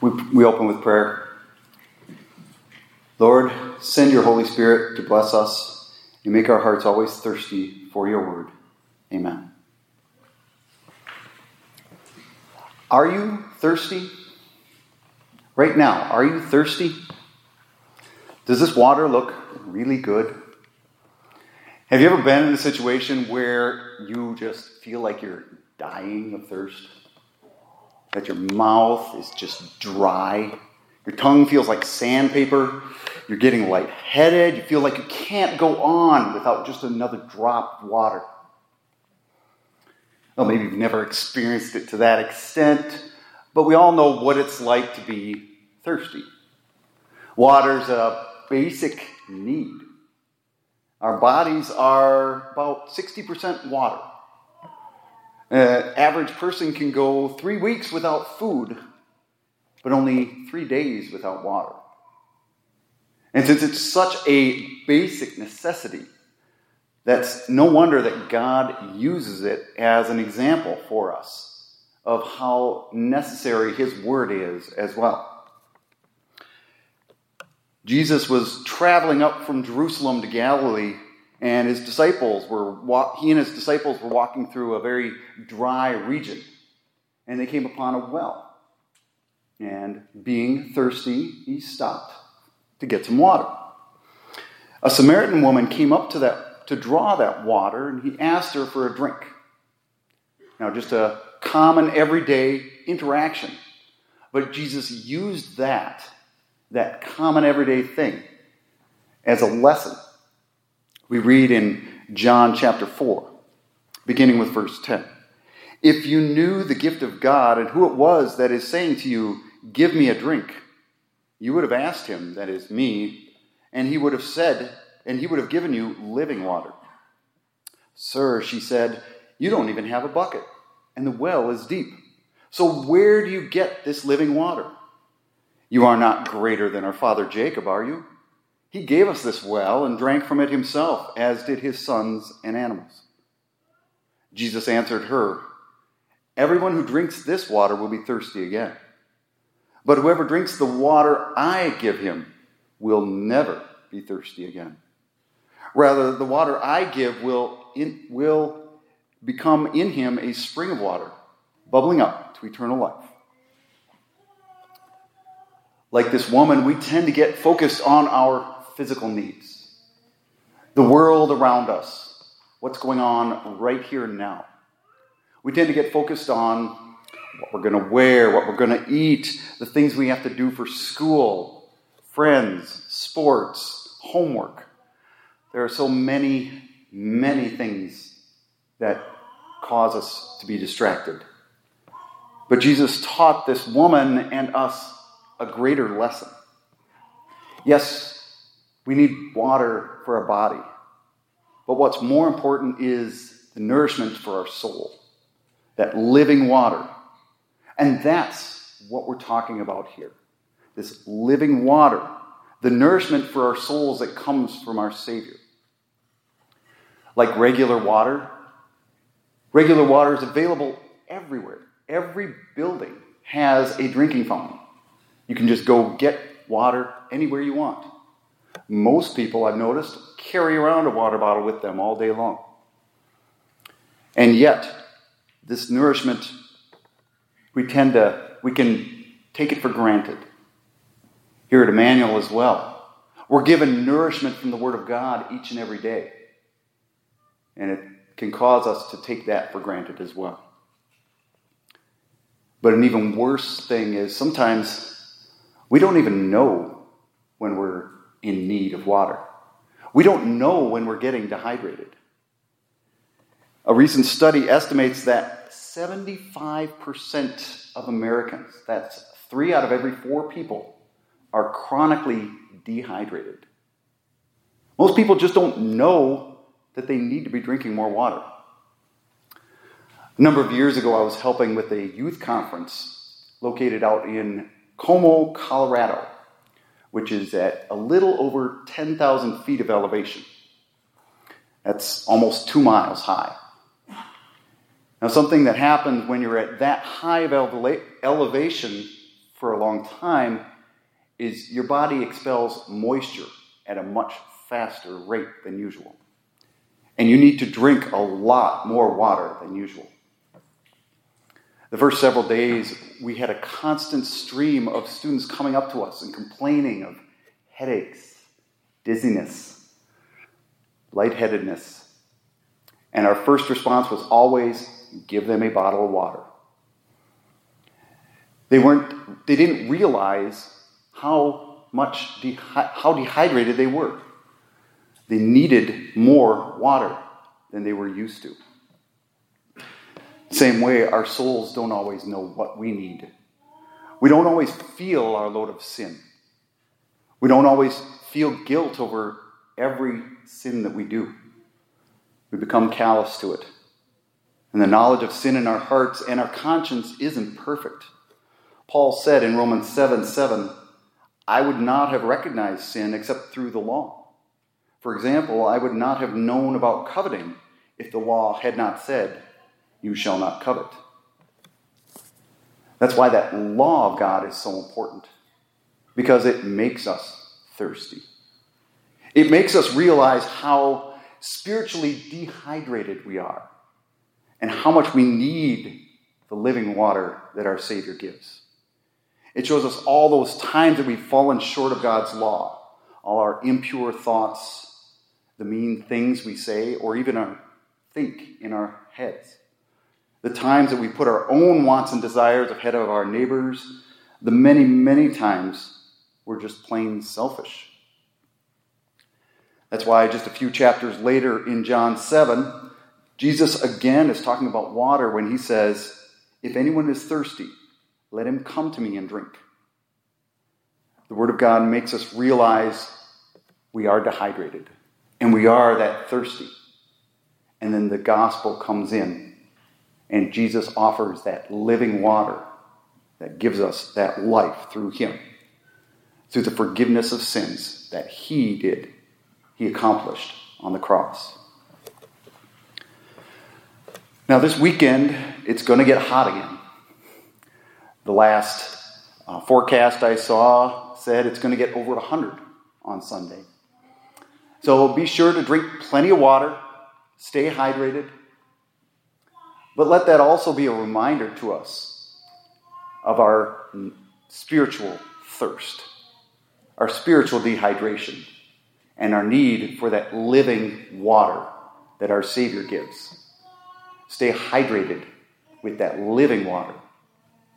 We, we open with prayer. Lord, send your Holy Spirit to bless us and make our hearts always thirsty for your word. Amen. Are you thirsty? Right now, are you thirsty? Does this water look really good? Have you ever been in a situation where you just feel like you're dying of thirst? That your mouth is just dry? Your tongue feels like sandpaper? You're getting lightheaded? You feel like you can't go on without just another drop of water? Well, maybe you've never experienced it to that extent, but we all know what it's like to be thirsty. Water's a basic need. Our bodies are about 60% water. An average person can go three weeks without food, but only three days without water. And since it's such a basic necessity, that's no wonder that God uses it as an example for us of how necessary His Word is as well. Jesus was traveling up from Jerusalem to Galilee, and his disciples were he and his disciples were walking through a very dry region, and they came upon a well. And being thirsty, he stopped to get some water. A Samaritan woman came up to that to draw that water, and he asked her for a drink. Now, just a common everyday interaction. But Jesus used that that common everyday thing as a lesson. We read in John chapter 4, beginning with verse 10. If you knew the gift of God and who it was that is saying to you, Give me a drink, you would have asked him, that is me, and he would have said, and he would have given you living water. Sir, she said, you don't even have a bucket, and the well is deep. So where do you get this living water? You are not greater than our father Jacob, are you? He gave us this well and drank from it himself, as did his sons and animals. Jesus answered her, Everyone who drinks this water will be thirsty again. But whoever drinks the water I give him will never be thirsty again. Rather, the water I give will, in, will become in him a spring of water, bubbling up to eternal life like this woman, we tend to get focused on our physical needs, the world around us, what's going on right here now. We tend to get focused on what we're going to wear, what we're going to eat, the things we have to do for school, friends, sports, homework. There are so many, many things that cause us to be distracted. But Jesus taught this woman and us a greater lesson. Yes, we need water for our body, but what's more important is the nourishment for our soul, that living water. And that's what we're talking about here this living water, the nourishment for our souls that comes from our Savior. Like regular water, regular water is available everywhere. Every building has a drinking fountain. You can just go get water anywhere you want. Most people, I've noticed, carry around a water bottle with them all day long. And yet, this nourishment, we tend to, we can take it for granted. Here at Emmanuel as well. We're given nourishment from the Word of God each and every day. And it can cause us to take that for granted as well. But an even worse thing is sometimes we don't even know when we're in need of water. We don't know when we're getting dehydrated. A recent study estimates that 75% of Americans, that's three out of every four people, are chronically dehydrated. Most people just don't know that they need to be drinking more water. A number of years ago, I was helping with a youth conference located out in Como, Colorado, which is at a little over 10,000 feet of elevation. That's almost two miles high. Now, something that happens when you're at that high of elevation for a long time is your body expels moisture at a much faster rate than usual. And you need to drink a lot more water than usual. The first several days, we had a constant stream of students coming up to us and complaining of headaches, dizziness, lightheadedness. And our first response was always give them a bottle of water. They, weren't, they didn't realize how much de- how dehydrated they were. They needed more water than they were used to. Same way, our souls don't always know what we need. We don't always feel our load of sin. We don't always feel guilt over every sin that we do. We become callous to it. And the knowledge of sin in our hearts and our conscience isn't perfect. Paul said in Romans 7 7, I would not have recognized sin except through the law. For example, I would not have known about coveting if the law had not said, You shall not covet. That's why that law of God is so important, because it makes us thirsty. It makes us realize how spiritually dehydrated we are and how much we need the living water that our Savior gives. It shows us all those times that we've fallen short of God's law, all our impure thoughts, the mean things we say, or even our think in our heads. The times that we put our own wants and desires ahead of our neighbors, the many, many times we're just plain selfish. That's why just a few chapters later in John 7, Jesus again is talking about water when he says, If anyone is thirsty, let him come to me and drink. The Word of God makes us realize we are dehydrated and we are that thirsty. And then the gospel comes in, and Jesus offers that living water that gives us that life through Him, through the forgiveness of sins that He did, He accomplished on the cross. Now, this weekend, it's going to get hot again. The last uh, forecast I saw said it's going to get over 100 on Sunday. So be sure to drink plenty of water, stay hydrated, but let that also be a reminder to us of our spiritual thirst, our spiritual dehydration, and our need for that living water that our Savior gives. Stay hydrated with that living water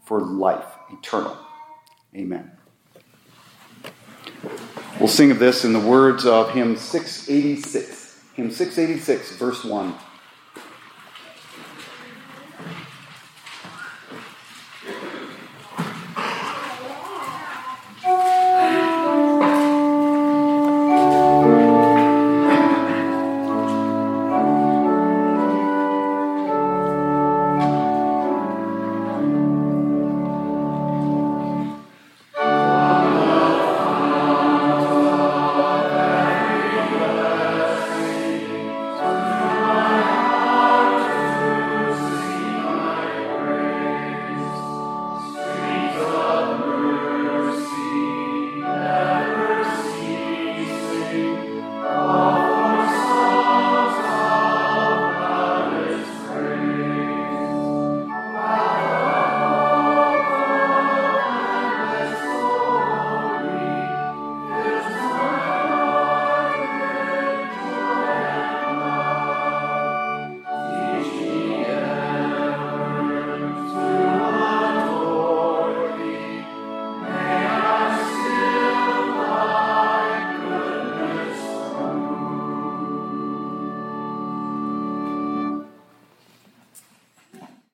for life eternal. Amen. We'll sing of this in the words of hymn 686. Hymn 686, verse 1.